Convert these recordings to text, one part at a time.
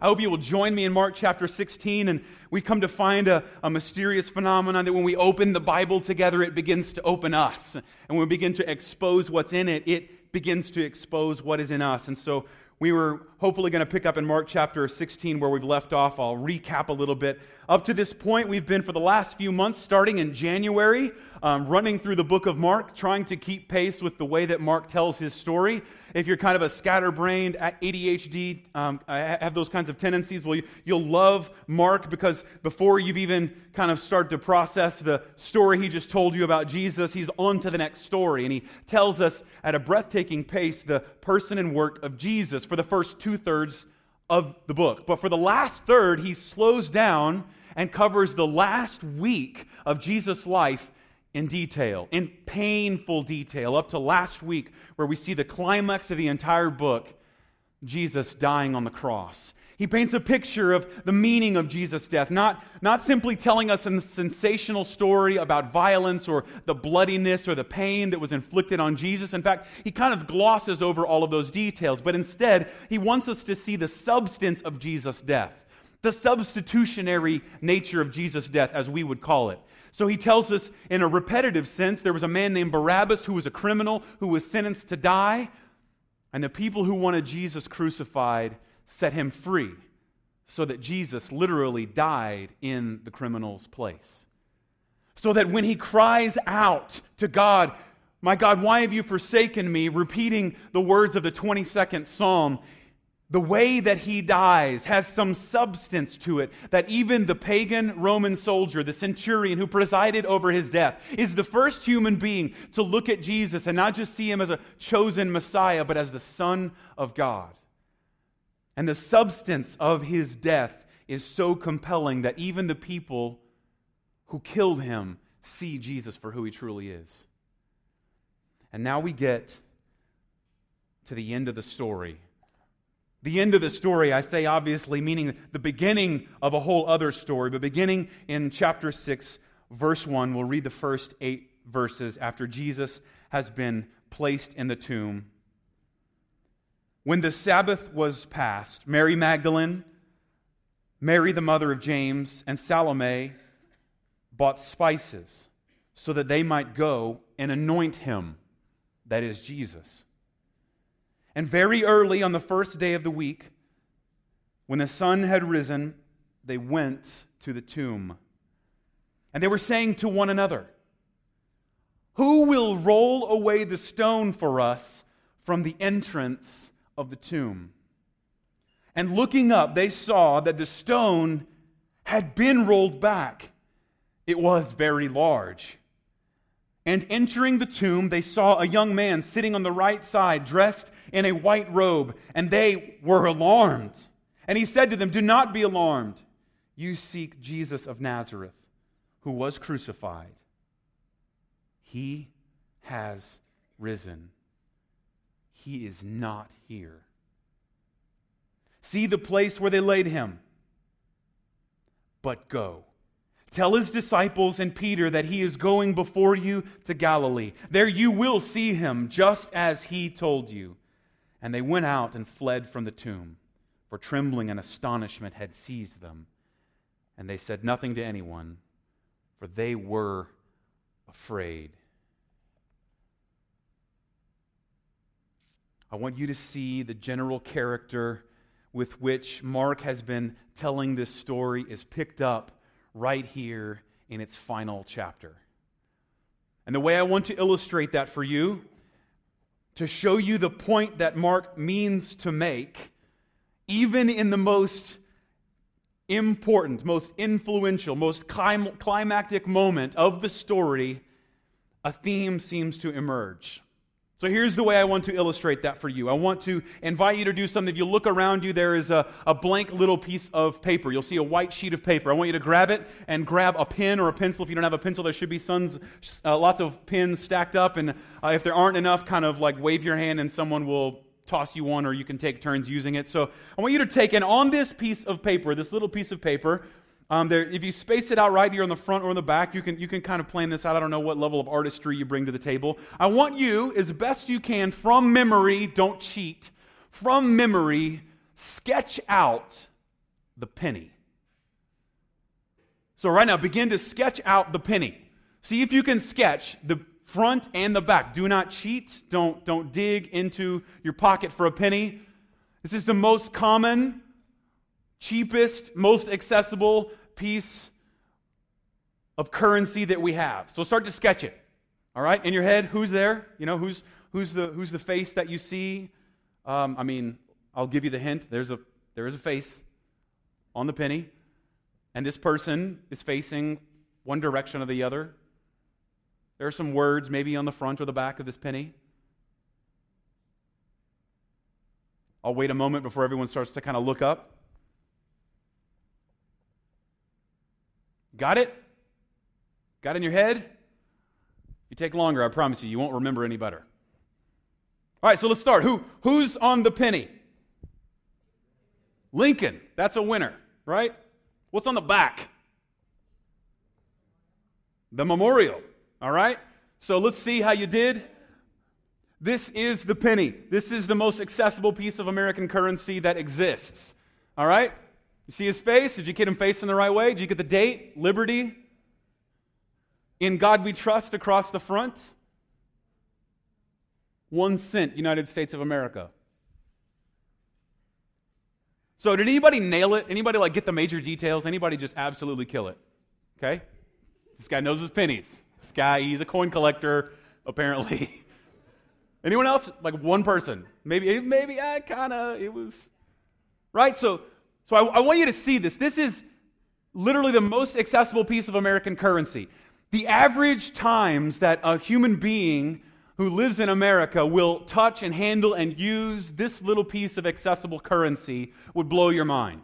I hope you will join me in Mark chapter 16. And we come to find a, a mysterious phenomenon that when we open the Bible together, it begins to open us. And when we begin to expose what's in it, it begins to expose what is in us. And so we were hopefully going to pick up in Mark chapter 16 where we've left off. I'll recap a little bit. Up to this point, we've been for the last few months, starting in January, um, running through the book of Mark, trying to keep pace with the way that Mark tells his story. If you're kind of a scatterbrained, ADHD, um, have those kinds of tendencies, well, you, you'll love Mark because before you've even kind of started to process the story he just told you about Jesus, he's on to the next story. And he tells us at a breathtaking pace the person and work of Jesus for the first two thirds of the book. But for the last third, he slows down and covers the last week of Jesus' life in detail, in painful detail, up to last week, where we see the climax of the entire book Jesus dying on the cross. He paints a picture of the meaning of Jesus' death, not, not simply telling us a sensational story about violence or the bloodiness or the pain that was inflicted on Jesus. In fact, he kind of glosses over all of those details, but instead, he wants us to see the substance of Jesus' death, the substitutionary nature of Jesus' death, as we would call it. So he tells us in a repetitive sense there was a man named Barabbas who was a criminal who was sentenced to die, and the people who wanted Jesus crucified set him free so that Jesus literally died in the criminal's place. So that when he cries out to God, My God, why have you forsaken me? repeating the words of the 22nd Psalm, the way that he dies has some substance to it that even the pagan Roman soldier, the centurion who presided over his death, is the first human being to look at Jesus and not just see him as a chosen Messiah, but as the Son of God. And the substance of his death is so compelling that even the people who killed him see Jesus for who he truly is. And now we get to the end of the story the end of the story, I say obviously, meaning the beginning of a whole other story, but beginning in chapter 6, verse 1, we'll read the first eight verses after Jesus has been placed in the tomb. When the Sabbath was past, Mary Magdalene, Mary the mother of James, and Salome bought spices so that they might go and anoint him, that is, Jesus. And very early on the first day of the week, when the sun had risen, they went to the tomb. And they were saying to one another, Who will roll away the stone for us from the entrance of the tomb? And looking up, they saw that the stone had been rolled back. It was very large. And entering the tomb, they saw a young man sitting on the right side, dressed in a white robe, and they were alarmed. And he said to them, Do not be alarmed. You seek Jesus of Nazareth, who was crucified. He has risen. He is not here. See the place where they laid him. But go. Tell his disciples and Peter that he is going before you to Galilee. There you will see him, just as he told you. And they went out and fled from the tomb, for trembling and astonishment had seized them. And they said nothing to anyone, for they were afraid. I want you to see the general character with which Mark has been telling this story is picked up right here in its final chapter. And the way I want to illustrate that for you to show you the point that Mark means to make, even in the most important, most influential, most climactic moment of the story, a theme seems to emerge. So here's the way I want to illustrate that for you. I want to invite you to do something. If you look around you, there is a, a blank little piece of paper. You'll see a white sheet of paper. I want you to grab it and grab a pen or a pencil. If you don't have a pencil, there should be sons, uh, lots of pens stacked up. And uh, if there aren't enough, kind of like wave your hand and someone will toss you one or you can take turns using it. So I want you to take, and on this piece of paper, this little piece of paper, um, there, if you space it out right here on the front or in the back, you can, you can kind of plan this out. I don't know what level of artistry you bring to the table. I want you, as best you can, from memory, don't cheat, from memory, sketch out the penny. So, right now, begin to sketch out the penny. See if you can sketch the front and the back. Do not cheat. Don't, don't dig into your pocket for a penny. This is the most common, cheapest, most accessible piece of currency that we have. So start to sketch it. All right? In your head, who's there? You know, who's, who's, the, who's the face that you see? Um, I mean, I'll give you the hint. There's a, there is a face on the penny, and this person is facing one direction or the other. There are some words maybe on the front or the back of this penny. I'll wait a moment before everyone starts to kind of look up. Got it? Got in your head? You take longer, I promise you, you won't remember any better. All right, so let's start. Who, who's on the penny? Lincoln. That's a winner, right? What's on the back? The memorial. All right? So let's see how you did. This is the penny. This is the most accessible piece of American currency that exists. All right? You see his face? Did you get him facing the right way? Did you get the date? Liberty? In God we trust across the front? One cent, United States of America. So, did anybody nail it? Anybody like get the major details? Anybody just absolutely kill it? Okay? This guy knows his pennies. This guy, he's a coin collector, apparently. Anyone else? Like one person. Maybe, maybe I kind of, it was. Right? So, so I, I want you to see this. This is literally the most accessible piece of American currency. The average times that a human being who lives in America will touch and handle and use this little piece of accessible currency would blow your mind.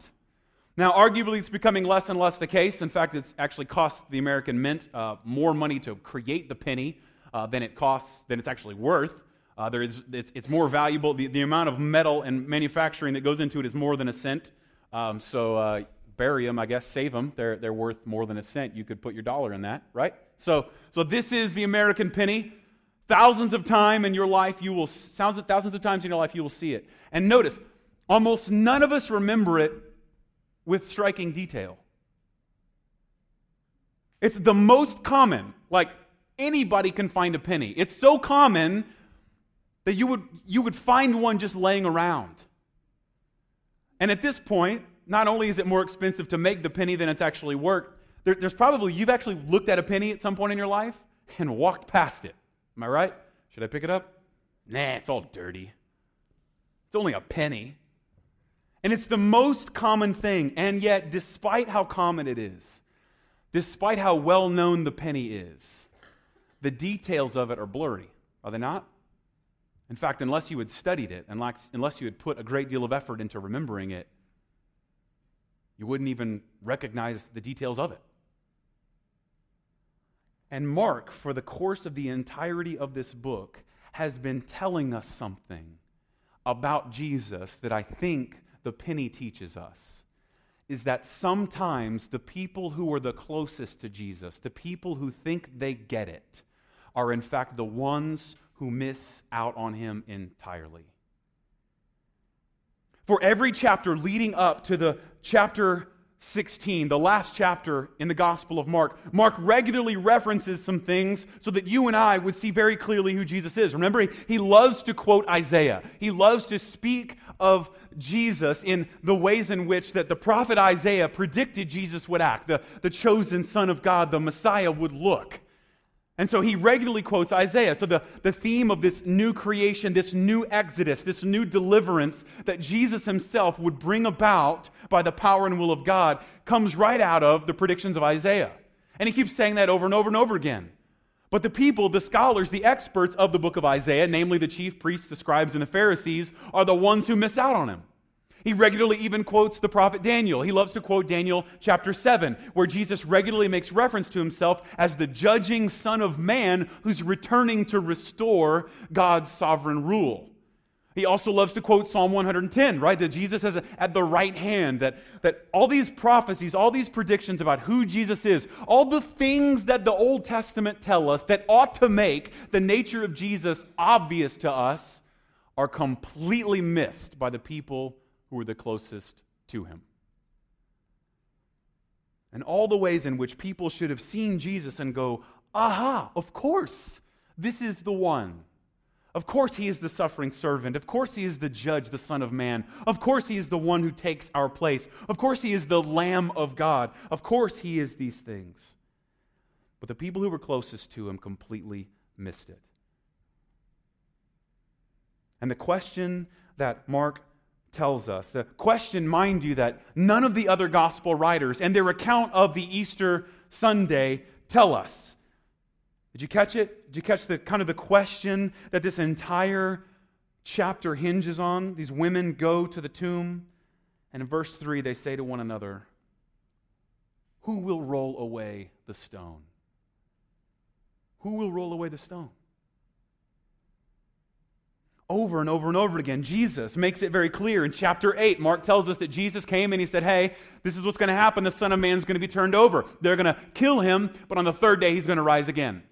Now, arguably, it's becoming less and less the case. In fact, it's actually cost the American Mint uh, more money to create the penny uh, than it costs, than it's actually worth. Uh, there is, it's, it's, more valuable. The, the, amount of metal and manufacturing that goes into it is more than a cent. Um, so uh, bury them, I guess, save them. They're, they're worth more than a cent. You could put your dollar in that, right? So, so this is the American penny. Thousands of times in your life, you will, thousands, thousands of times in your life, you will see it. And notice, almost none of us remember it with striking detail. It's the most common. Like anybody can find a penny. It's so common that you would, you would find one just laying around. And at this point, not only is it more expensive to make the penny than it's actually worth, there, there's probably, you've actually looked at a penny at some point in your life and walked past it. Am I right? Should I pick it up? Nah, it's all dirty. It's only a penny. And it's the most common thing. And yet, despite how common it is, despite how well known the penny is, the details of it are blurry, are they not? In fact, unless you had studied it, unless you had put a great deal of effort into remembering it, you wouldn't even recognize the details of it. And Mark, for the course of the entirety of this book, has been telling us something about Jesus that I think the penny teaches us is that sometimes the people who are the closest to Jesus, the people who think they get it, are in fact the ones who miss out on him entirely. For every chapter leading up to the chapter 16, the last chapter in the Gospel of Mark, Mark regularly references some things so that you and I would see very clearly who Jesus is. Remember, he, he loves to quote Isaiah. He loves to speak of Jesus in the ways in which that the prophet Isaiah predicted Jesus would act, the, the chosen Son of God, the Messiah would look. And so he regularly quotes Isaiah. So the, the theme of this new creation, this new exodus, this new deliverance that Jesus himself would bring about by the power and will of God comes right out of the predictions of Isaiah. And he keeps saying that over and over and over again. But the people, the scholars, the experts of the book of Isaiah, namely the chief priests, the scribes, and the Pharisees, are the ones who miss out on him. He regularly even quotes the prophet Daniel. He loves to quote Daniel chapter 7, where Jesus regularly makes reference to himself as the judging Son of Man who's returning to restore God's sovereign rule. He also loves to quote Psalm 110, right? That Jesus is at the right hand, that, that all these prophecies, all these predictions about who Jesus is, all the things that the Old Testament tell us that ought to make the nature of Jesus obvious to us are completely missed by the people who were the closest to him. and all the ways in which people should have seen Jesus and go, aha, of course, this is the one. Of course, he is the suffering servant. Of course, he is the judge, the Son of Man. Of course, he is the one who takes our place. Of course, he is the Lamb of God. Of course, he is these things. But the people who were closest to him completely missed it. And the question that Mark tells us, the question, mind you, that none of the other gospel writers and their account of the Easter Sunday tell us did you catch it? Did you catch the kind of the question that this entire chapter hinges on? These women go to the tomb, and in verse 3, they say to one another, Who will roll away the stone? Who will roll away the stone? Over and over and over again, Jesus makes it very clear. In chapter 8, Mark tells us that Jesus came and he said, Hey, this is what's going to happen. The Son of Man is going to be turned over. They're going to kill him, but on the third day, he's going to rise again.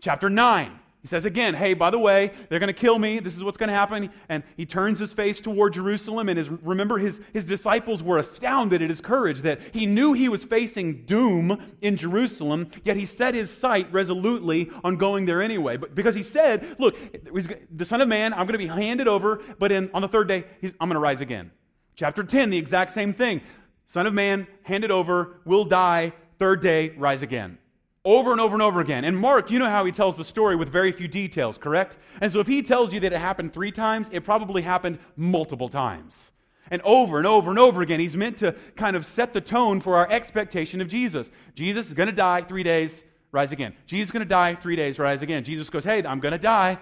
Chapter 9, he says again, hey, by the way, they're going to kill me. This is what's going to happen. And he turns his face toward Jerusalem. And his, remember, his, his disciples were astounded at his courage that he knew he was facing doom in Jerusalem, yet he set his sight resolutely on going there anyway. But because he said, look, the Son of Man, I'm going to be handed over, but in, on the third day, I'm going to rise again. Chapter 10, the exact same thing. Son of Man, handed over, will die, third day, rise again. Over and over and over again. And Mark, you know how he tells the story with very few details, correct? And so if he tells you that it happened three times, it probably happened multiple times. And over and over and over again, he's meant to kind of set the tone for our expectation of Jesus. Jesus is going to die three days, rise again. Jesus is going to die three days, rise again. Jesus goes, Hey, I'm going to die.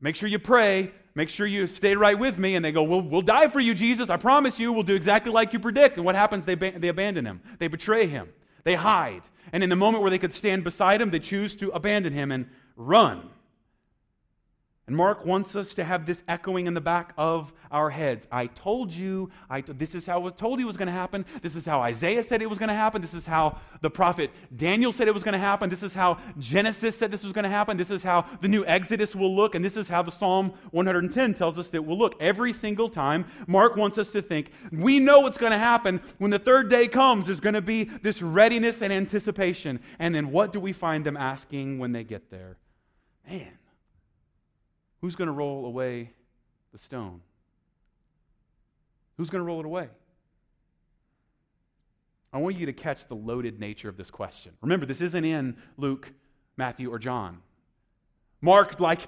Make sure you pray. Make sure you stay right with me. And they go, We'll, we'll die for you, Jesus. I promise you. We'll do exactly like you predict. And what happens? They, they abandon him, they betray him, they hide. And in the moment where they could stand beside him, they choose to abandon him and run. And Mark wants us to have this echoing in the back of our heads. I told you, I t- this is how I told you it was going to happen. This is how Isaiah said it was going to happen. This is how the prophet Daniel said it was going to happen. This is how Genesis said this was going to happen. This is how the new Exodus will look. And this is how the Psalm 110 tells us that it will look. Every single time, Mark wants us to think, we know what's going to happen when the third day comes. There's going to be this readiness and anticipation. And then what do we find them asking when they get there? Man Who's going to roll away the stone? Who's going to roll it away? I want you to catch the loaded nature of this question. Remember, this isn't in Luke, Matthew, or John. Mark, like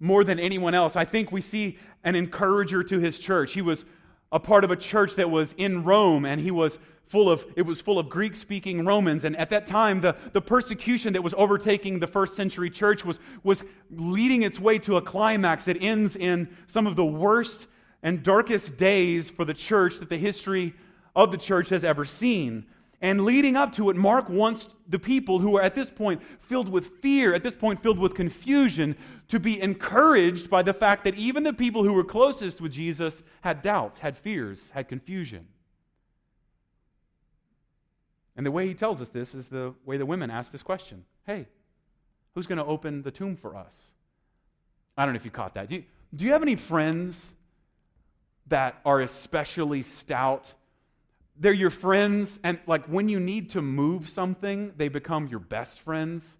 more than anyone else, I think we see an encourager to his church. He was a part of a church that was in Rome, and he was full of it was full of greek speaking romans and at that time the, the persecution that was overtaking the first century church was, was leading its way to a climax. That ends in some of the worst and darkest days for the church that the history of the church has ever seen. And leading up to it mark wants the people who are at this point filled with fear at this point filled with confusion to be encouraged by the fact that even the people who were closest with jesus had doubts had fears had confusion and the way he tells us this is the way the women ask this question Hey, who's going to open the tomb for us? I don't know if you caught that. Do you, do you have any friends that are especially stout? They're your friends, and like when you need to move something, they become your best friends.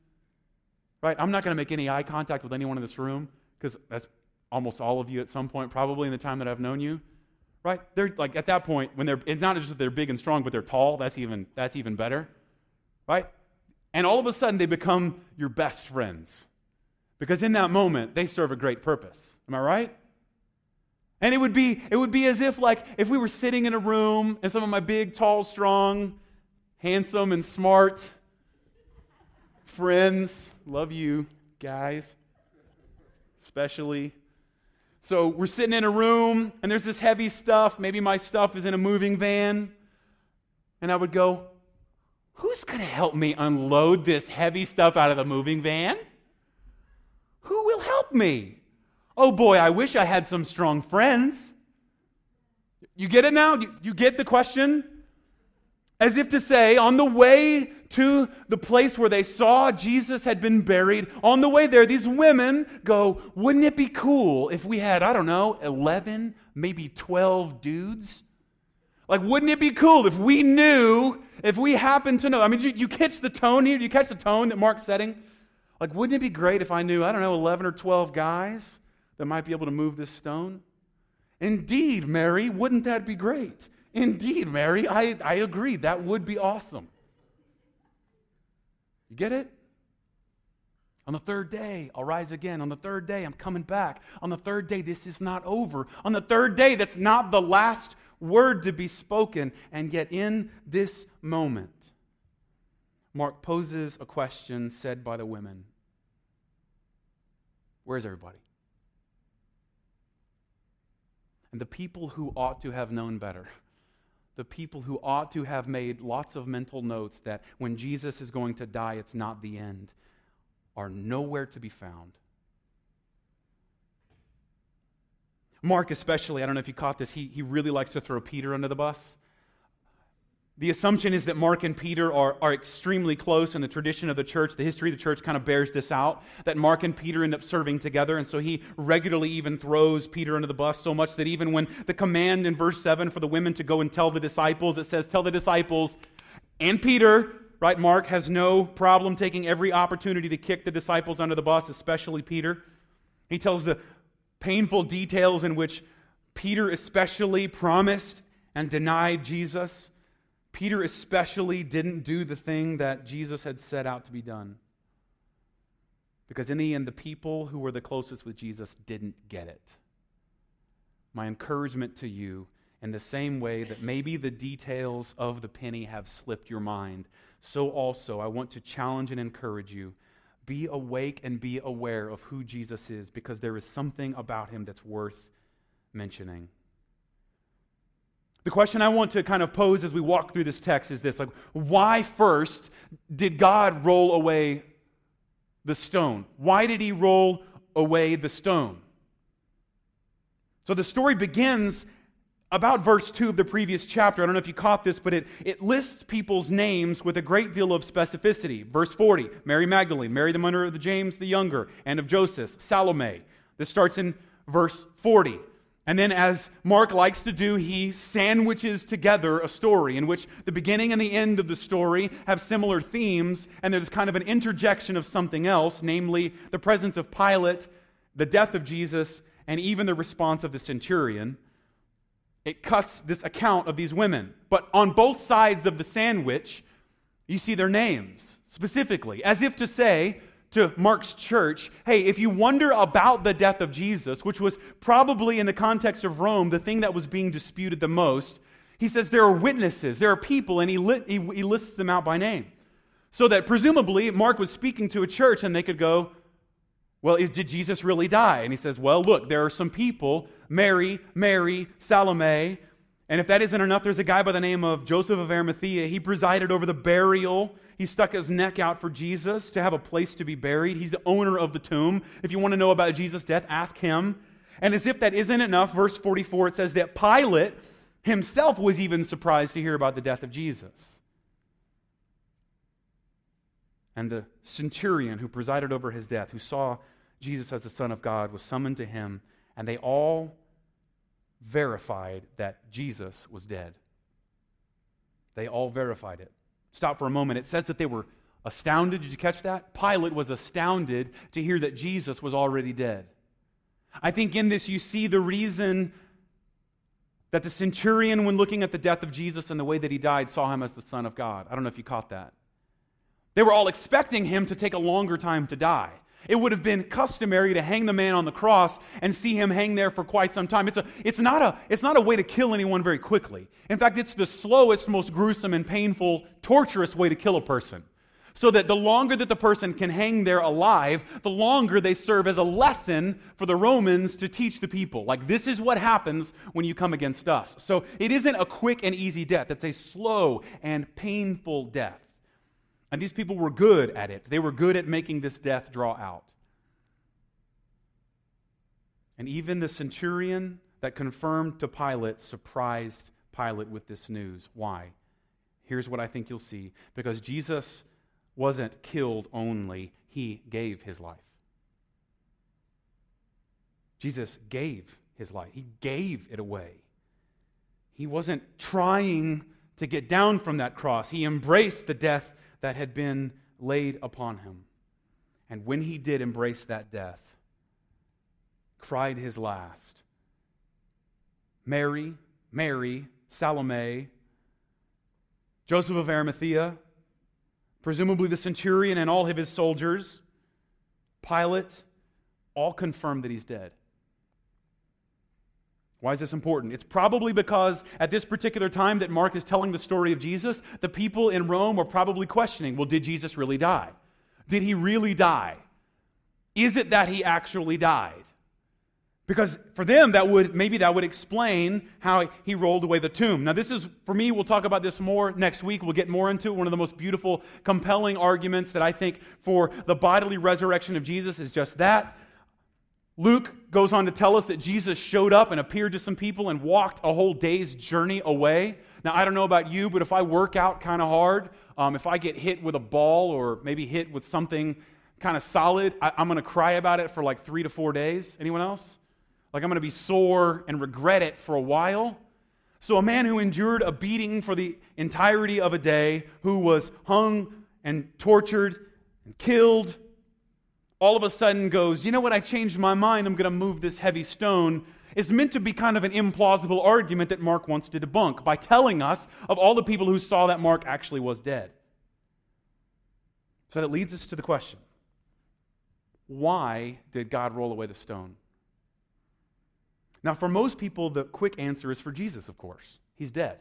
Right? I'm not going to make any eye contact with anyone in this room because that's almost all of you at some point, probably in the time that I've known you right? They're like at that point when they're it's not just that they're big and strong, but they're tall. That's even that's even better, right? And all of a sudden they become your best friends because in that moment they serve a great purpose. Am I right? And it would be it would be as if like if we were sitting in a room and some of my big, tall, strong, handsome, and smart friends, love you guys, especially so we're sitting in a room and there's this heavy stuff. Maybe my stuff is in a moving van. And I would go, Who's going to help me unload this heavy stuff out of the moving van? Who will help me? Oh boy, I wish I had some strong friends. You get it now? You, get the question? As if to say, on the way to the place where they saw Jesus had been buried. On the way there, these women go, Wouldn't it be cool if we had, I don't know, 11, maybe 12 dudes? Like, wouldn't it be cool if we knew if we happen to know, I mean, you, you catch the tone here? You catch the tone that Mark's setting? Like, wouldn't it be great if I knew, I don't know, 11 or 12 guys that might be able to move this stone? Indeed, Mary, wouldn't that be great? Indeed, Mary, I, I agree. That would be awesome. You get it? On the third day, I'll rise again. On the third day, I'm coming back. On the third day, this is not over. On the third day, that's not the last word to be spoken. And yet, in this moment, Mark poses a question said by the women Where's everybody? And the people who ought to have known better, the people who ought to have made lots of mental notes that when Jesus is going to die, it's not the end, are nowhere to be found. Mark, especially, I don't know if you caught this, he, he really likes to throw Peter under the bus. The assumption is that Mark and Peter are, are extremely close in the tradition of the church. The history of the church kind of bears this out that Mark and Peter end up serving together. And so he regularly even throws Peter under the bus so much that even when the command in verse 7 for the women to go and tell the disciples, it says, Tell the disciples and Peter, right? Mark has no problem taking every opportunity to kick the disciples under the bus, especially Peter. He tells the painful details in which Peter especially promised and denied Jesus. Peter especially didn't do the thing that Jesus had set out to be done. Because in the end, the people who were the closest with Jesus didn't get it. My encouragement to you, in the same way that maybe the details of the penny have slipped your mind, so also I want to challenge and encourage you. Be awake and be aware of who Jesus is because there is something about him that's worth mentioning. The question I want to kind of pose as we walk through this text is this like why first did God roll away the stone? Why did he roll away the stone? So the story begins about verse 2 of the previous chapter. I don't know if you caught this, but it, it lists people's names with a great deal of specificity. Verse 40 Mary Magdalene, Mary the mother of James the Younger, and of Joseph, Salome. This starts in verse 40. And then, as Mark likes to do, he sandwiches together a story in which the beginning and the end of the story have similar themes, and there's kind of an interjection of something else, namely the presence of Pilate, the death of Jesus, and even the response of the centurion. It cuts this account of these women. But on both sides of the sandwich, you see their names specifically, as if to say, to Mark's church hey, if you wonder about the death of Jesus, which was probably in the context of Rome the thing that was being disputed the most, he says there are witnesses, there are people, and he, he, he lists them out by name. So that presumably Mark was speaking to a church and they could go, well, is, did Jesus really die? And he says, well, look, there are some people Mary, Mary, Salome. And if that isn't enough, there's a guy by the name of Joseph of Arimathea. He presided over the burial he stuck his neck out for Jesus to have a place to be buried. He's the owner of the tomb. If you want to know about Jesus' death, ask him. And as if that isn't enough, verse 44, it says that Pilate himself was even surprised to hear about the death of Jesus. And the centurion who presided over his death, who saw Jesus as the Son of God, was summoned to him, and they all verified that Jesus was dead. They all verified it. Stop for a moment. It says that they were astounded. Did you catch that? Pilate was astounded to hear that Jesus was already dead. I think in this you see the reason that the centurion, when looking at the death of Jesus and the way that he died, saw him as the Son of God. I don't know if you caught that. They were all expecting him to take a longer time to die. It would have been customary to hang the man on the cross and see him hang there for quite some time. It's, a, it's, not a, it's not a way to kill anyone very quickly. In fact, it's the slowest, most gruesome, and painful, torturous way to kill a person. So that the longer that the person can hang there alive, the longer they serve as a lesson for the Romans to teach the people. Like, this is what happens when you come against us. So it isn't a quick and easy death, it's a slow and painful death. And these people were good at it. They were good at making this death draw out. And even the centurion that confirmed to Pilate surprised Pilate with this news. Why? Here's what I think you'll see. Because Jesus wasn't killed only, he gave his life. Jesus gave his life, he gave it away. He wasn't trying to get down from that cross. He embraced the death that had been laid upon him. And when he did embrace that death, cried his last, Mary, Mary, Salome, Joseph of Arimathea, presumably the centurion and all of his soldiers, Pilate, all confirm that he's dead. Why is this important? It's probably because at this particular time that Mark is telling the story of Jesus, the people in Rome were probably questioning well, did Jesus really die? Did he really die? Is it that he actually died? Because for them, that would maybe that would explain how he rolled away the tomb. Now, this is for me. We'll talk about this more next week. We'll get more into it. One of the most beautiful, compelling arguments that I think for the bodily resurrection of Jesus is just that. Luke goes on to tell us that Jesus showed up and appeared to some people and walked a whole day's journey away. Now, I don't know about you, but if I work out kind of hard, um, if I get hit with a ball or maybe hit with something kind of solid, I, I'm going to cry about it for like three to four days. Anyone else? Like I'm going to be sore and regret it for a while. So, a man who endured a beating for the entirety of a day, who was hung and tortured and killed, all of a sudden goes, You know what? I changed my mind. I'm going to move this heavy stone. Is meant to be kind of an implausible argument that Mark wants to debunk by telling us of all the people who saw that Mark actually was dead. So that leads us to the question why did God roll away the stone? Now, for most people, the quick answer is for Jesus, of course. He's dead.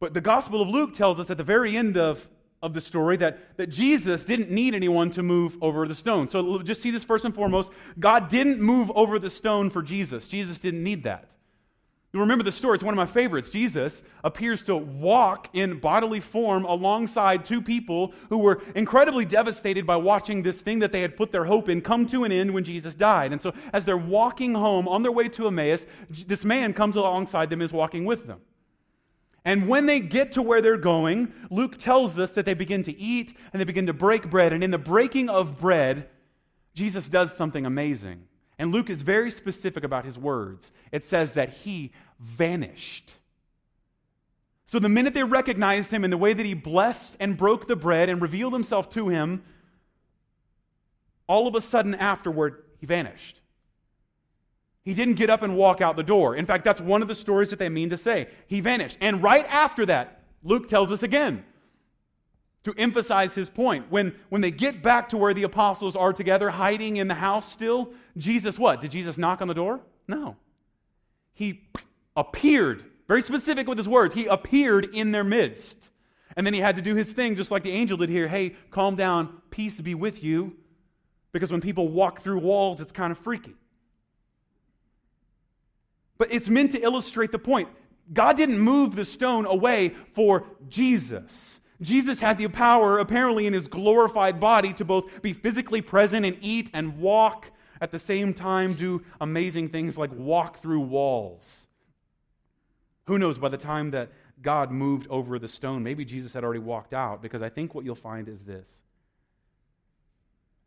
But the Gospel of Luke tells us at the very end of, of the story that, that Jesus didn't need anyone to move over the stone. So just see this first and foremost God didn't move over the stone for Jesus. Jesus didn't need that. You remember the story, it's one of my favorites. Jesus appears to walk in bodily form alongside two people who were incredibly devastated by watching this thing that they had put their hope in come to an end when Jesus died. And so, as they're walking home on their way to Emmaus, this man comes alongside them, and is walking with them. And when they get to where they're going, Luke tells us that they begin to eat and they begin to break bread. And in the breaking of bread, Jesus does something amazing. And Luke is very specific about his words. It says that he vanished. So the minute they recognized him in the way that he blessed and broke the bread and revealed himself to him, all of a sudden afterward, he vanished. He didn't get up and walk out the door. In fact, that's one of the stories that they mean to say. He vanished. And right after that, Luke tells us again to emphasize his point. When, when they get back to where the apostles are together, hiding in the house still, Jesus, what? Did Jesus knock on the door? No. He appeared, very specific with his words, he appeared in their midst. And then he had to do his thing just like the angel did here. Hey, calm down, peace be with you. Because when people walk through walls, it's kind of freaky. But it's meant to illustrate the point. God didn't move the stone away for Jesus. Jesus had the power, apparently, in his glorified body to both be physically present and eat and walk at the same time, do amazing things like walk through walls. Who knows, by the time that God moved over the stone, maybe Jesus had already walked out, because I think what you'll find is this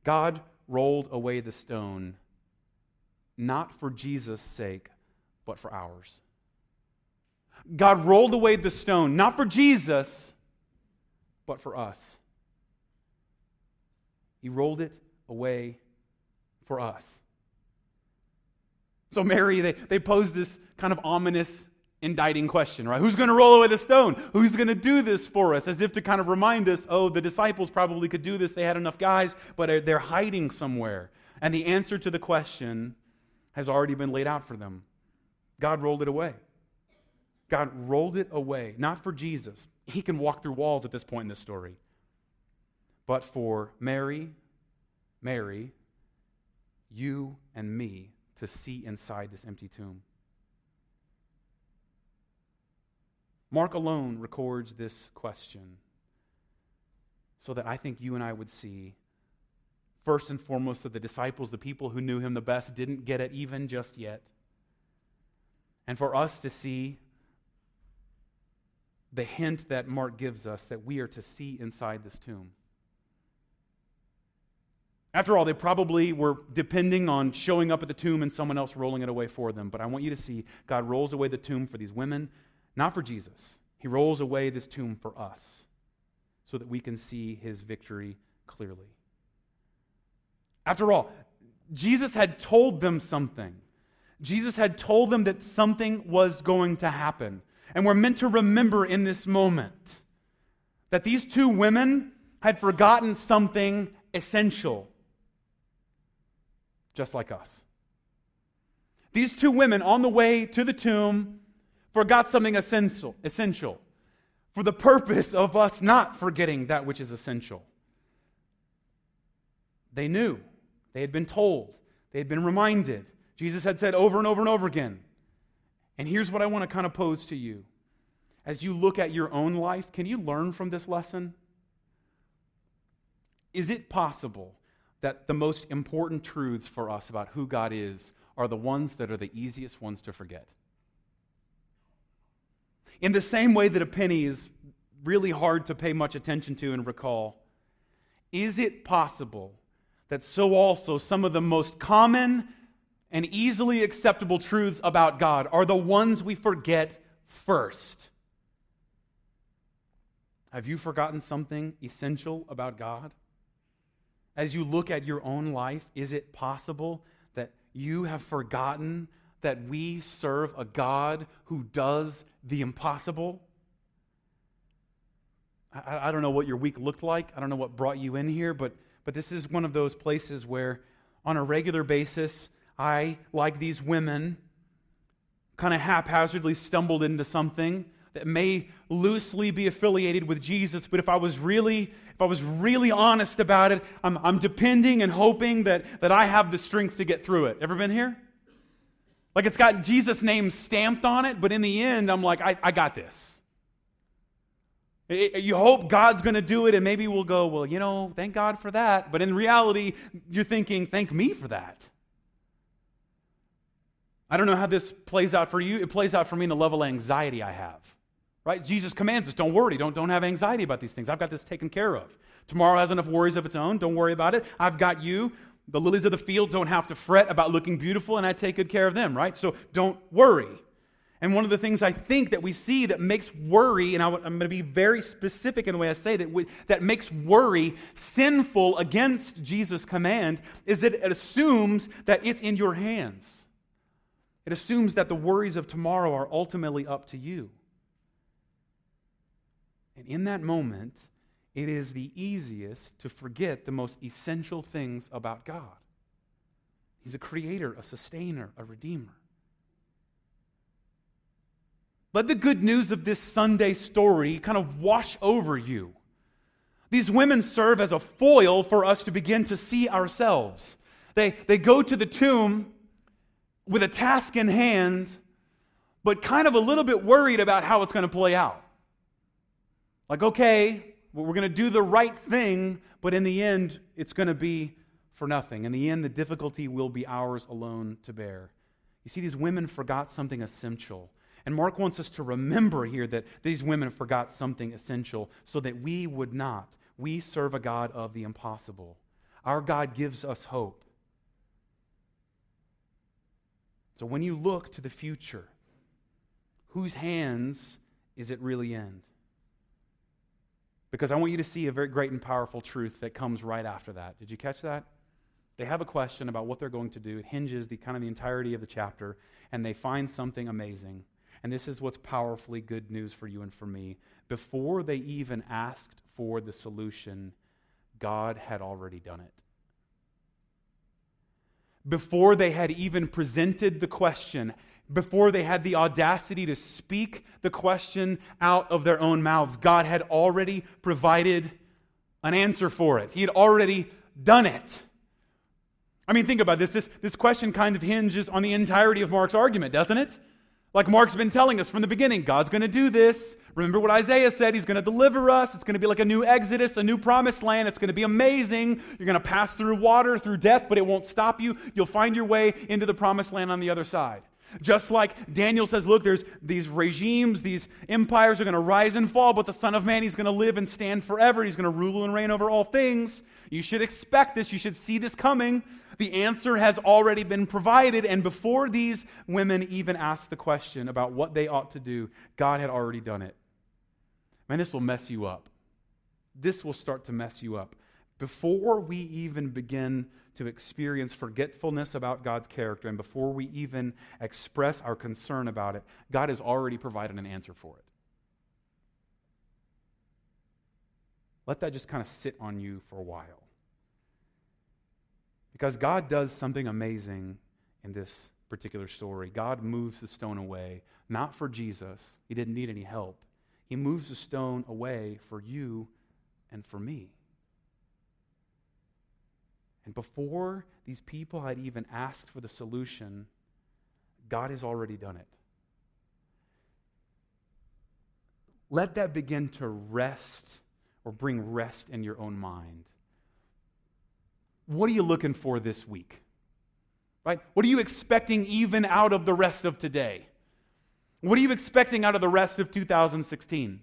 God rolled away the stone not for Jesus' sake, but for ours. God rolled away the stone not for Jesus, but for us. He rolled it away for us. So, Mary, they, they pose this kind of ominous indicting question, right? Who's going to roll away the stone? Who's going to do this for us? As if to kind of remind us, oh, the disciples probably could do this. They had enough guys, but they're hiding somewhere. And the answer to the question has already been laid out for them. God rolled it away. God rolled it away, not for Jesus. He can walk through walls at this point in this story. But for Mary, Mary, you and me to see inside this empty tomb. Mark alone records this question so that I think you and I would see, first and foremost, that the disciples, the people who knew him the best, didn't get it even just yet. And for us to see the hint that Mark gives us that we are to see inside this tomb. After all, they probably were depending on showing up at the tomb and someone else rolling it away for them. But I want you to see God rolls away the tomb for these women Not for Jesus. He rolls away this tomb for us so that we can see his victory clearly. After all, Jesus had told them something. Jesus had told them that something was going to happen. And we're meant to remember in this moment that these two women had forgotten something essential, just like us. These two women on the way to the tomb forgot something essential, essential for the purpose of us not forgetting that which is essential. They knew, they had been told, they had been reminded. Jesus had said over and over and over again. And here's what I want to kind of pose to you. As you look at your own life, can you learn from this lesson? Is it possible that the most important truths for us about who God is are the ones that are the easiest ones to forget? In the same way that a penny is really hard to pay much attention to and recall, is it possible that so also some of the most common and easily acceptable truths about God are the ones we forget first? Have you forgotten something essential about God? As you look at your own life, is it possible that you have forgotten that we serve a God who does the impossible? I, I, don't know what your week looked like. I don't know what brought you in here, but, but this is one of those places where, on a regular basis, I, like these women, kind of haphazardly stumbled into something that may loosely be affiliated with Jesus, but if I was really if I was really honest about it, I'm, I'm depending and hoping that, that I have the strength to get through it. Ever been here? Like it's got Jesus' name stamped on it, but in the end, I'm like, I, I got this. It, you hope God's going to do it, and maybe we'll go, well, you know, thank God for that. But in reality, you're thinking, thank me for that. I don't know how this plays out for you. It plays out for me in the level of anxiety I have. Right? Jesus commands us, don't worry, don't, don't have anxiety about these things. I've got this taken care of. Tomorrow has enough worries of its own. Don't worry about it. I've got you. The lilies of the field don't have to fret about looking beautiful, and I take good care of them, right? So don't worry. And one of the things I think that we see that makes worry, and I, am going to be very specific in the way I say that, that makes worry sinful against Jesus' command, is that it assumes that it's in your hands. It assumes that the worries of tomorrow are ultimately up to you. And in that moment, it is the easiest to forget the most essential things about God. He's a creator, a sustainer, a redeemer. Let the good news of this Sunday story kind of wash over you. These women serve as a foil for us to begin to see ourselves. They, they go to the tomb with a task in hand, but kind of a little bit worried about how it's going to play out. Like, okay, we're going to do the right thing, but in the end, it's going to be for nothing. In the end, the difficulty will be ours alone to bear. You see, these women forgot something essential. And Mark wants us to remember here that these women forgot something essential so that we would not. We serve a God of the impossible. Our God gives us hope. So when you look to the future, whose hands is it really in? Because I want you to see a very great and powerful truth that comes right after that. Did you catch that? They have a question about what they're going to do. It hinges the kind of the entirety of the chapter, and they find something amazing. And this is what's powerfully good news for you and for me. Before they even asked for the solution, God had already done it. Before they had even presented the question, before they had the audacity to speak the question out of their own mouths, God had already provided an answer for it. He had already done it. I mean, think about this. This, this question kind of hinges on the entirety of Mark's argument, doesn't it? Like Mark's been telling us from the beginning, God's going to do this. Remember what Isaiah said? He's going to deliver us. It's going to be like a new Exodus, a new promised land. It's going to be amazing. You're going to pass through water, through death, but it won't stop you. You'll find your way into the promised land on the other side. Just like Daniel says, look, there's these regimes, these empires are going to rise and fall, but the Son of Man, he's going to live and stand forever. He's going to rule and reign over all things. You should expect this. You should see this coming. The answer has already been provided. And before these women even asked the question about what they ought to do, God had already done it. Man, this will mess you up. This will start to mess you up. Before we even begin to experience forgetfulness about God's character, and before we even express our concern about it, God has already provided an answer for it. Let that just kind of sit on you for a while. Because God does something amazing in this particular story. God moves the stone away, not for Jesus, he didn't need any help. He moves the stone away for you and for me. And before these people had even asked for the solution, God has already done it. Let that begin to rest or bring rest in your own mind. What are you looking for this week? Right? What are you expecting even out of the rest of today? What are you expecting out of the rest of 2016?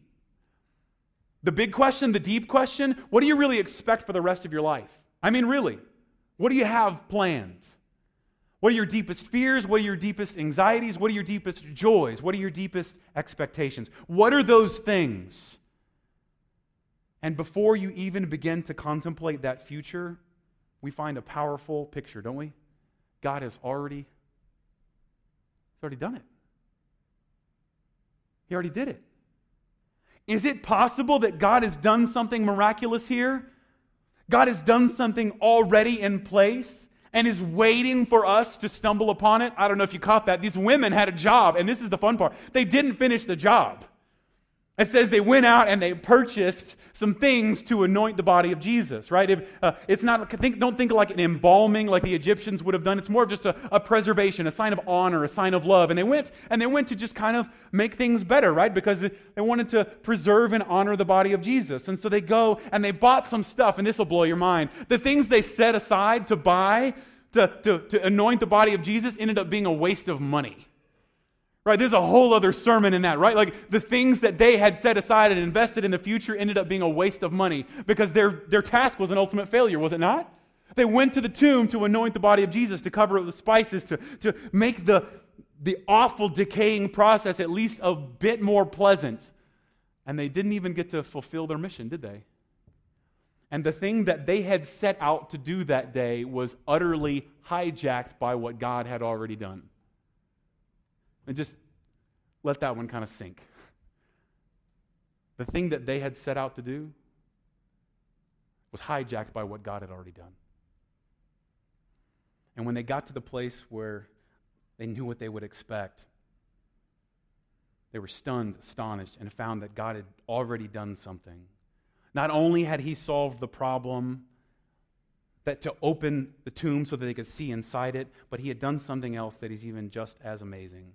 The big question, the deep question, what do you really expect for the rest of your life? I mean, really. What do you have planned? What are your deepest fears? What are your deepest anxieties? What are your deepest joys? What are your deepest expectations? What are those things? And before you even begin to contemplate that future, we find a powerful picture, don't we? God has already He's already done it. He already did it. Is it possible that God has done something miraculous here? God has done something already in place and is waiting for us to stumble upon it. I don't know if you caught that. These women had a job, and this is the fun part. They didn't finish the job. It says they went out and they purchased some things to anoint the body of Jesus, right? If, uh, it's not, think, don't think like an embalming like the Egyptians would have done. It's more of just a, a, preservation, a sign of honor, a sign of love. And they went and they went to just kind of make things better, right? Because they wanted to preserve and honor the body of Jesus. And so they go and they bought some stuff, and this will blow your mind. The things they set aside to buy to, to, to anoint the body of Jesus ended up being a waste of money. Right? There's a whole other sermon in that, right? Like the things that they had set aside and invested in the future ended up being a waste of money because their, their task was an ultimate failure, was it not? They went to the tomb to anoint the body of Jesus, to cover it with spices, to, to make the, the awful decaying process at least a bit more pleasant. And they didn't even get to fulfill their mission, did they? And the thing that they had set out to do that day was utterly hijacked by what God had already done. And just let that one kind of sink. The thing that they had set out to do was hijacked by what God had already done. And when they got to the place where they knew what they would expect, they were stunned, astonished, and found that God had already done something. Not only had He solved the problem that to open the tomb so that they could see inside it, but He had done something else that is even just as amazing.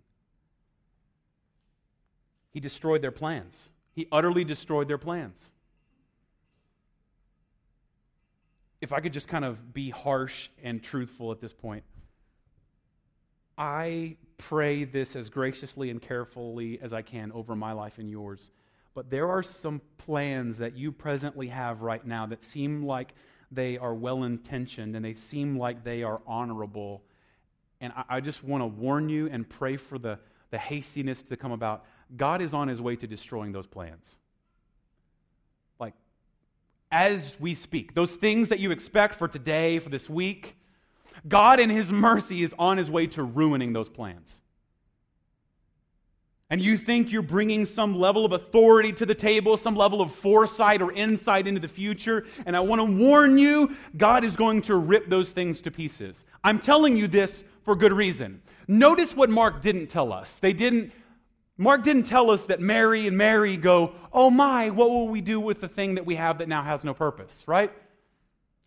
He destroyed their plans. He utterly destroyed their plans. If I could just kind of be harsh and truthful at this point, I pray this as graciously and carefully as I can over my life and yours. But there are some plans that you presently have right now that seem like they are well intentioned and they seem like they are honorable. And I, I just want to warn you and pray for the, the hastiness to come about. God is on his way to destroying those plans. Like, as we speak, those things that you expect for today, for this week, God in his mercy is on his way to ruining those plans. And you think you're bringing some level of authority to the table, some level of foresight or insight into the future. And I want to warn you, God is going to rip those things to pieces. I'm telling you this for good reason. Notice what Mark didn't tell us. They didn't Mark didn't tell us that Mary and Mary go, oh my, what will we do with the thing that we have that now has no purpose, right?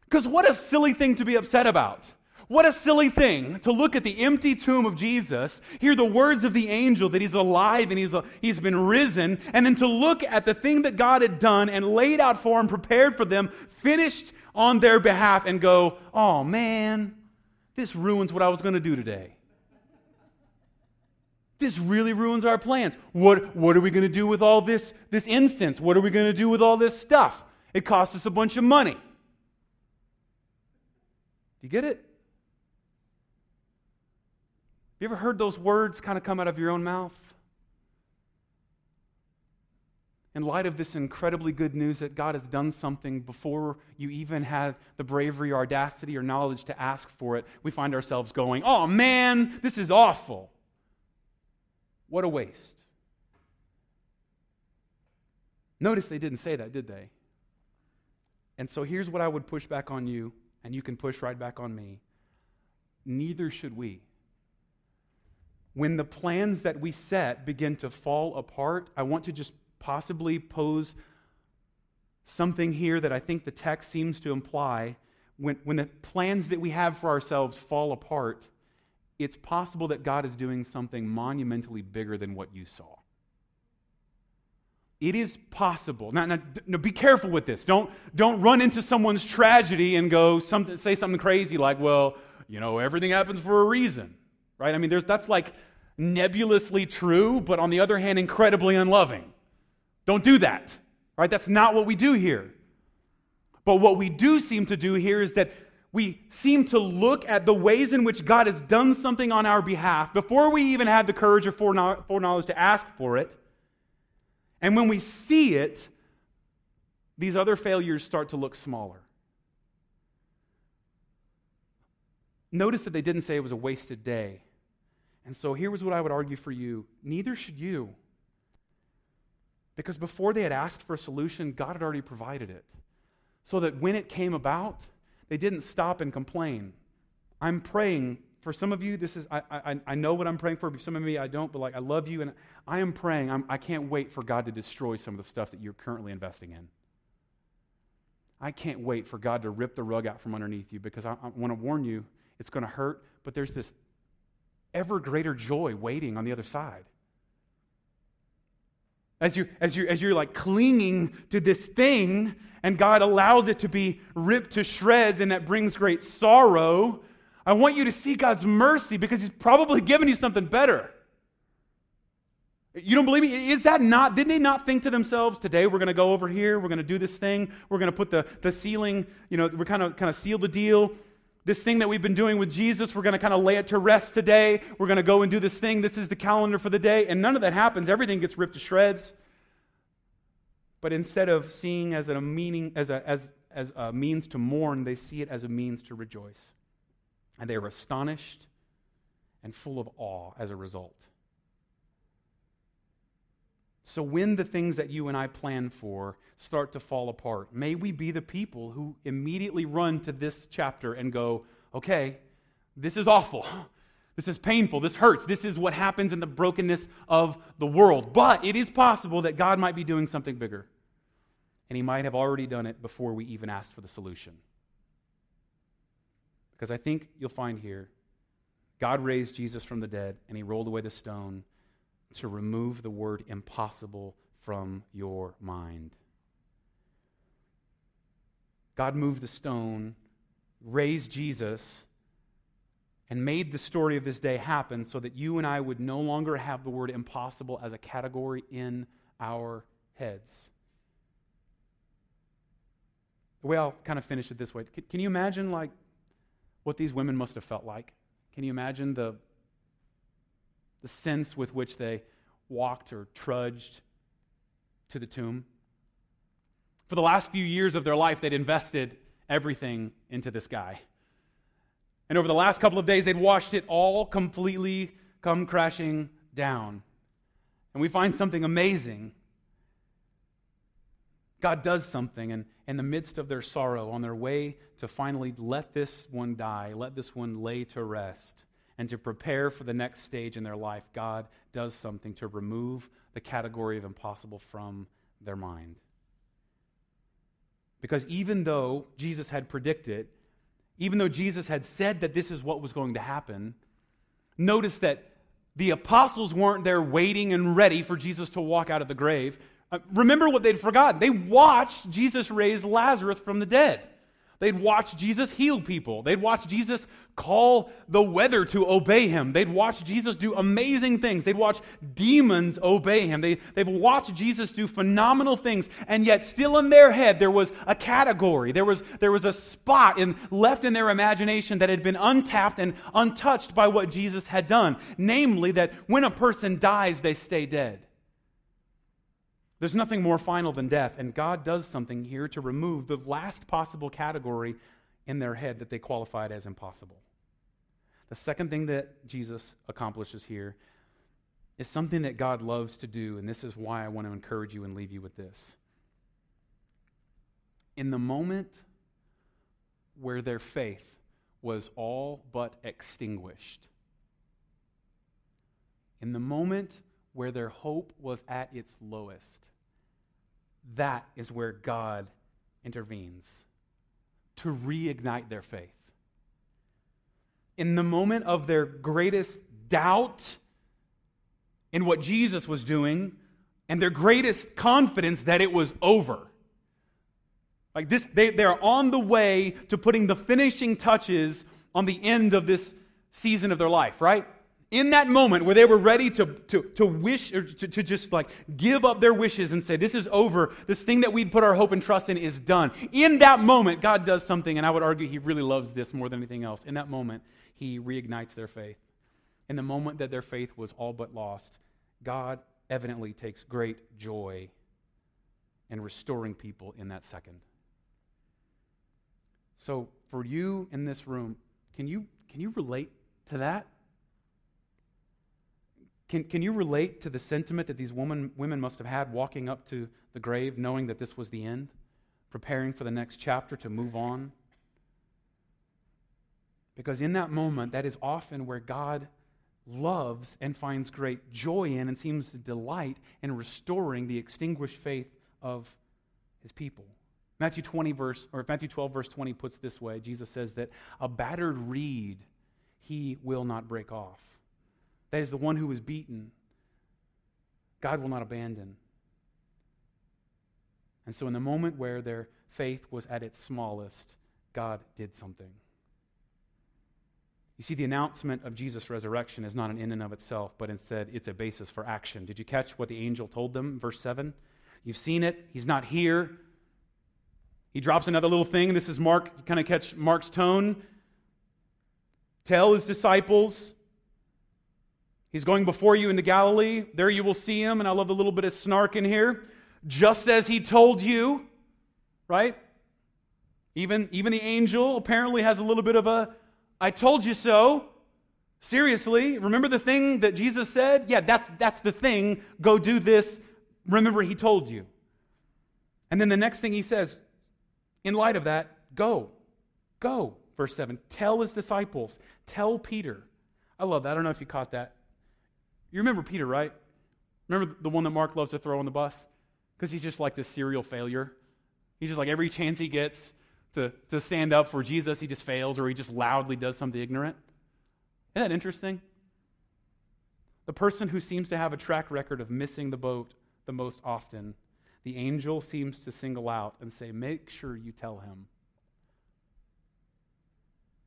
Because what a silly thing to be upset about. What a silly thing to look at the empty tomb of Jesus, hear the words of the angel that he's alive and he's, he's been risen, and then to look at the thing that God had done and laid out for them, prepared for them, finished on their behalf, and go, oh man, this ruins what I was going to do today. This really ruins our plans. What, what are we going to do with all this, this incense? What are we going to do with all this stuff? It costs us a bunch of money. Do you get it? You ever heard those words kind of come out of your own mouth? in light of this incredibly good news that God has done something before you even had the bravery, or audacity, or knowledge to ask for it, we find ourselves going, oh man, this is awful. What a waste. Notice they didn't say that, did they? And so here's what I would push back on you, and you can push right back on me. Neither should we. When the plans that we set begin to fall apart, I want to just possibly pose something here that I think the text seems to imply. When, when the plans that we have for ourselves fall apart, it's possible that God is doing something monumentally bigger than what you saw. It is possible. Now, now, now, be careful with this. Don't, don't run into someone's tragedy and go something, say something crazy like, well, you know, everything happens for a reason, right? I mean, there's, that's like nebulously true, but on the other hand, incredibly unloving. Don't do that, right? That's not what we do here. But what we do seem to do here is that we seem to look at the ways in which God has done something on our behalf before we even had the courage or foreknowledge to ask for it. And when we see it, these other failures start to look smaller. Notice that they didn't say it was a wasted day. And so here was what I would argue for you neither should you. Because before they had asked for a solution, God had already provided it. So that when it came about, they didn't stop and complain. I'm praying for some of you. This is I, I, I know what I'm praying for. Some of me I don't, but like I love you, and I am praying. I'm, I can't wait for God to destroy some of the stuff that you're currently investing in. I can't wait for God to rip the rug out from underneath you because I, I want to warn you, it's going to hurt, but there's this ever greater joy waiting on the other side as you as you as you're like clinging to this thing and God allows it to be ripped to shreds and that brings great sorrow, I want you to see God's mercy because he's probably given you something better. You don't believe me? Is that not, didn't they not think to themselves, today we're going to go over here, we're going to do this thing, we're going to put the, the ceiling, you know, we're kind of kind of seal the deal. This thing that we've been doing with Jesus, we're going to kind of lay it to rest today. We're going to go and do this thing. This is the calendar for the day. And none of that happens. Everything gets ripped to shreds. But instead of seeing as a meaning as a, as, as a means to mourn, they see it as a means to rejoice. And they are astonished and full of awe as a result. So, when the things that you and I plan for start to fall apart, may we be the people who immediately run to this chapter and go, okay, this is awful. This is painful. This hurts. This is what happens in the brokenness of the world. But it is possible that God might be doing something bigger. And He might have already done it before we even asked for the solution. Because I think you'll find here God raised Jesus from the dead and He rolled away the stone to remove the word impossible from your mind. God moved the stone, raised Jesus, and made the story of this day happen so that you and I would no longer have the word impossible as a category in our heads. The way I'll kind of finish it this way can, you imagine, like, what these women must have felt like? Can you imagine the the sense with which they walked or trudged to the tomb. For the last few years of their life, they'd invested everything into this guy. And over the last couple of days, they'd watched it all completely come crashing down. And we find something amazing. God does something, and in the midst of their sorrow, on their way to finally let this one die, let this one lay to rest, and to prepare for the next stage in their life, God does something to remove the category of impossible from their mind. Because even though Jesus had predicted, even though Jesus had said that this is what was going to happen, notice that the apostles weren't there waiting and ready for Jesus to walk out of the grave. Uh, remember what they'd forgotten. They watched Jesus raise Lazarus from the dead. They'd watch Jesus heal people. They'd watch Jesus call the weather to obey him. They'd watch Jesus do amazing things. They'd watch demons obey him. They, they've watched Jesus do phenomenal things. And yet, still in their head, there was a category. There was, there was a spot in, left in their imagination that had been untapped and untouched by what Jesus had done. Namely, that when a person dies, they stay dead. There's nothing more final than death, and God does something here to remove the last possible category in their head that they qualified as impossible. The second thing that Jesus accomplishes here is something that God loves to do, and this is why I want to encourage you and leave you with this. In the moment where their faith was all but extinguished, in the moment where their hope was at its lowest, that is where God intervenes to reignite their faith. In the moment of their greatest doubt in what Jesus was doing and their greatest confidence that it was over. Like this, they, they're on the way to putting the finishing touches on the end of this season of their life, right? In that moment where they were ready to, to, to wish or to, to just like give up their wishes and say, This is over, this thing that we'd put our hope and trust in is done. In that moment, God does something, and I would argue He really loves this more than anything else. In that moment, He reignites their faith. In the moment that their faith was all but lost, God evidently takes great joy in restoring people in that second. So, for you in this room, can you, can you relate to that? Can, can you relate to the sentiment that these woman, women must have had walking up to the grave, knowing that this was the end, preparing for the next chapter to move on? Because in that moment, that is often where God loves and finds great joy in and seems to delight in restoring the extinguished faith of his people. Matthew 20 verse or Matthew 12 verse 20 puts this way. Jesus says that a battered reed he will not break off. That is the one who was beaten. God will not abandon. And so, in the moment where their faith was at its smallest, God did something. You see, the announcement of Jesus' resurrection is not an in and of itself, but instead it's a basis for action. Did you catch what the angel told them? Verse 7. You've seen it. He's not here. He drops another little thing. This is Mark, You kind of catch Mark's tone. Tell his disciples He's going before you into Galilee. There you will see him. And I love the little bit of snark in here. Just as he told you, right? Even, even the angel apparently has a little bit of a, I told you so. Seriously, remember the thing that Jesus said? Yeah, that's, that's the thing. Go do this. Remember, he told you. And then the next thing he says, in light of that, go. Go. Verse 7. Tell his disciples. Tell Peter. I love that. I don't know if you caught that. You remember Peter, right? Remember the one that Mark loves to throw on the bus? Because he's just like this serial failure. He's just like every chance he gets to, to stand up for Jesus, he just fails or he just loudly does something ignorant. Isn't that interesting? The person who seems to have a track record of missing the boat the most often, the angel seems to single out and say, Make sure you tell him.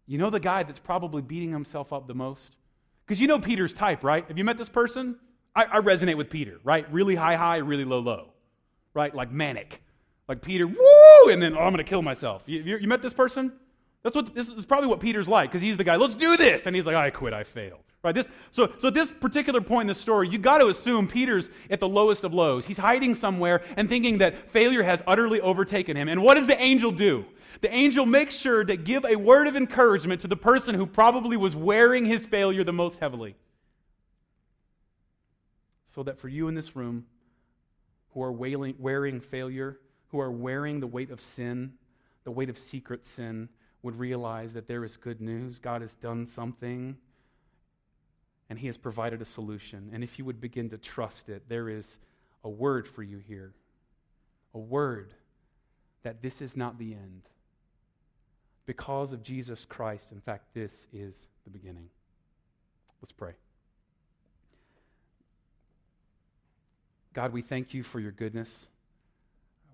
You know the guy that's probably beating himself up the most? Because you know Peter's type, right? Have you met this person? I, I, resonate with Peter, right? Really high, high, really low, low, right? Like manic. Like Peter, woo, and then, oh, I'm going to kill myself. You, you, you, met this person? That's what, this is probably what Peter's like, because he's the guy, let's do this. And he's like, I quit, I failed. Right? This, so, so at this particular point in the story, you've got to assume Peter's at the lowest of lows. He's hiding somewhere and thinking that failure has utterly overtaken him. And what does the angel do? The angel makes sure to give a word of encouragement to the person who probably was wearing his failure the most heavily. So that for you in this room who are wailing, wearing failure, who are wearing the weight of sin, the weight of secret sin, would realize that there is good news. God has done something and He has provided a solution. And if you would begin to trust it, there is a word for you here. A word that this is not the end because of Jesus Christ. In fact, this is the beginning. Let's pray. God, we thank you for your goodness.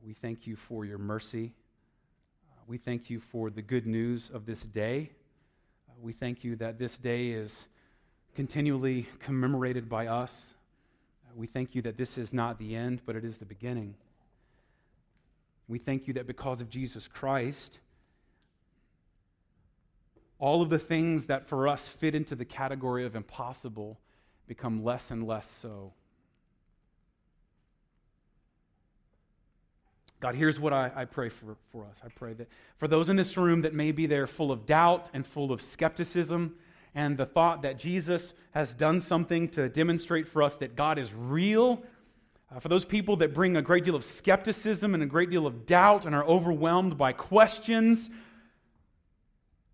We thank you for your mercy. we thank you for the good news of this day. We thank you that this day is continually commemorated by us. Uh, we thank you that this is not the end, but it is the beginning. We thank you that because of Jesus Christ, all of the things that for us fit into the category of impossible become less and less so. God, here's what I, I, pray for, for us. I pray that for those in this room that maybe they're full of doubt and full of skepticism, and the thought that Jesus has done something to demonstrate for us that God is real, uh, for those people that bring a great deal of skepticism and a great deal of doubt and are overwhelmed by questions,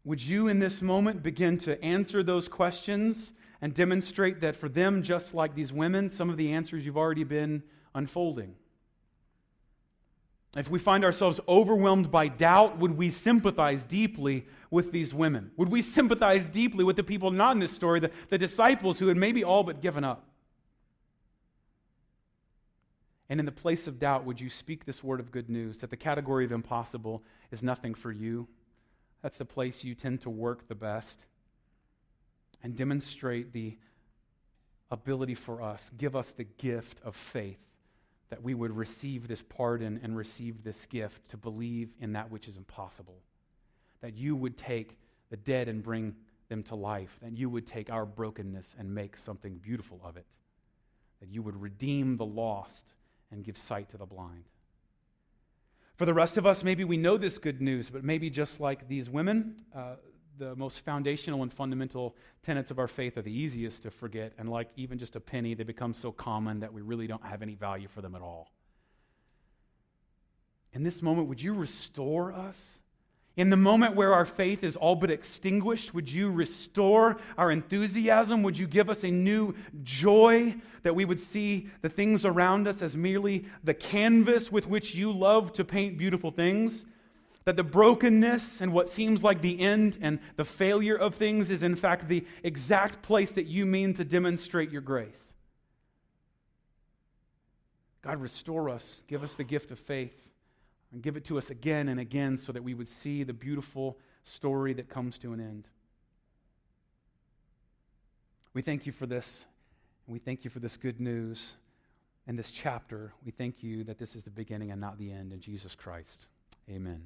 would you in this moment begin to answer those questions and demonstrate that for them, just like these women, some of the answers you've already been unfolding? If we find ourselves overwhelmed by doubt, would we sympathize deeply with these women? Would we sympathize deeply with the people not in this story, the, the disciples who had maybe all but given up? And in the place of doubt, would you speak this word of good news that the category of impossible is nothing for you? That's the place you tend to work the best. And demonstrate the ability for us, give us the gift of faith that we would receive this pardon and receive this gift to believe in that which is impossible. That you would take the dead and bring them to life. That you would take our brokenness and make something beautiful of it. That you would redeem the lost and give sight to the blind. For the rest of us, maybe we know this good news, but maybe just like these women, uh, the most foundational and fundamental tenets of our faith are the easiest to forget. And like even just a penny, they become so common that we really don't have any value for them at all. In this moment, would you restore us? In the moment where our faith is all but extinguished, would you restore our enthusiasm? Would you give us a new joy that we would see the things around us as merely the canvas with which you love to paint beautiful things? That the brokenness and what seems like the end and the failure of things is, in fact, the exact place that you mean to demonstrate your grace. God, restore us. Give us the gift of faith. And give it to us again and again so that we would see the beautiful story that comes to an end. We thank you for this. And we thank you for this good news and this chapter. We thank you that this is the beginning and not the end in Jesus Christ. Amen.